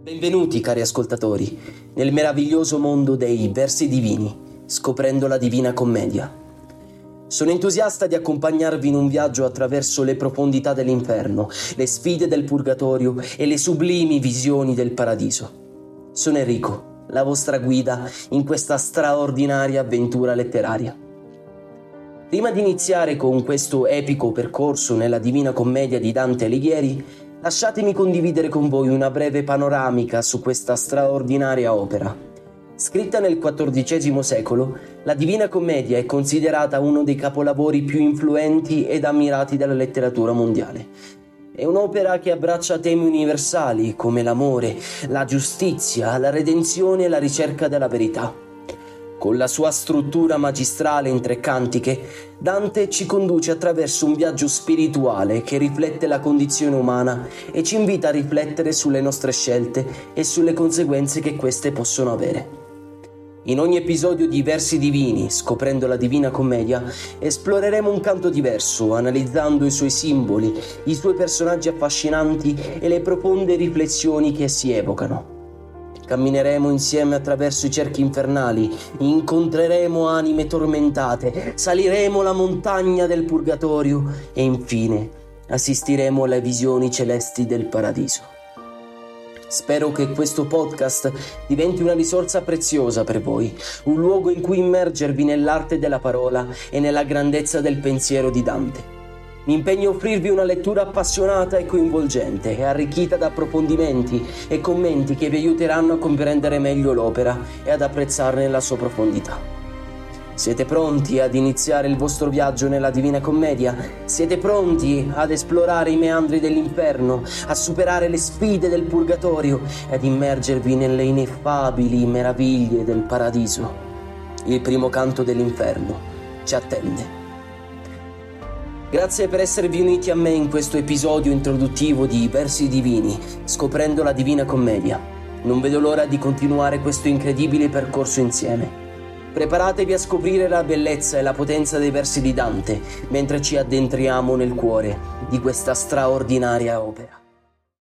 Benvenuti cari ascoltatori nel meraviglioso mondo dei versi divini, scoprendo la Divina Commedia. Sono entusiasta di accompagnarvi in un viaggio attraverso le profondità dell'inferno, le sfide del purgatorio e le sublimi visioni del paradiso. Sono Enrico, la vostra guida in questa straordinaria avventura letteraria. Prima di iniziare con questo epico percorso nella Divina Commedia di Dante Alighieri, lasciatemi condividere con voi una breve panoramica su questa straordinaria opera. Scritta nel XIV secolo, la Divina Commedia è considerata uno dei capolavori più influenti ed ammirati della letteratura mondiale. È un'opera che abbraccia temi universali come l'amore, la giustizia, la redenzione e la ricerca della verità. Con la sua struttura magistrale in tre cantiche, Dante ci conduce attraverso un viaggio spirituale che riflette la condizione umana e ci invita a riflettere sulle nostre scelte e sulle conseguenze che queste possono avere. In ogni episodio di Versi Divini, scoprendo la Divina Commedia, esploreremo un canto diverso, analizzando i suoi simboli, i suoi personaggi affascinanti e le profonde riflessioni che si evocano. Cammineremo insieme attraverso i cerchi infernali, incontreremo anime tormentate, saliremo la montagna del purgatorio e infine assistiremo alle visioni celesti del paradiso. Spero che questo podcast diventi una risorsa preziosa per voi, un luogo in cui immergervi nell'arte della parola e nella grandezza del pensiero di Dante. Mi impegno a offrirvi una lettura appassionata e coinvolgente arricchita da approfondimenti e commenti che vi aiuteranno a comprendere meglio l'opera e ad apprezzarne la sua profondità. Siete pronti ad iniziare il vostro viaggio nella Divina Commedia? Siete pronti ad esplorare i meandri dell'inferno, a superare le sfide del purgatorio e ad immergervi nelle ineffabili meraviglie del paradiso? Il primo canto dell'inferno ci attende. Grazie per esservi uniti a me in questo episodio introduttivo di Versi Divini, scoprendo la Divina Commedia. Non vedo l'ora di continuare questo incredibile percorso insieme. Preparatevi a scoprire la bellezza e la potenza dei versi di Dante mentre ci addentriamo nel cuore di questa straordinaria opera.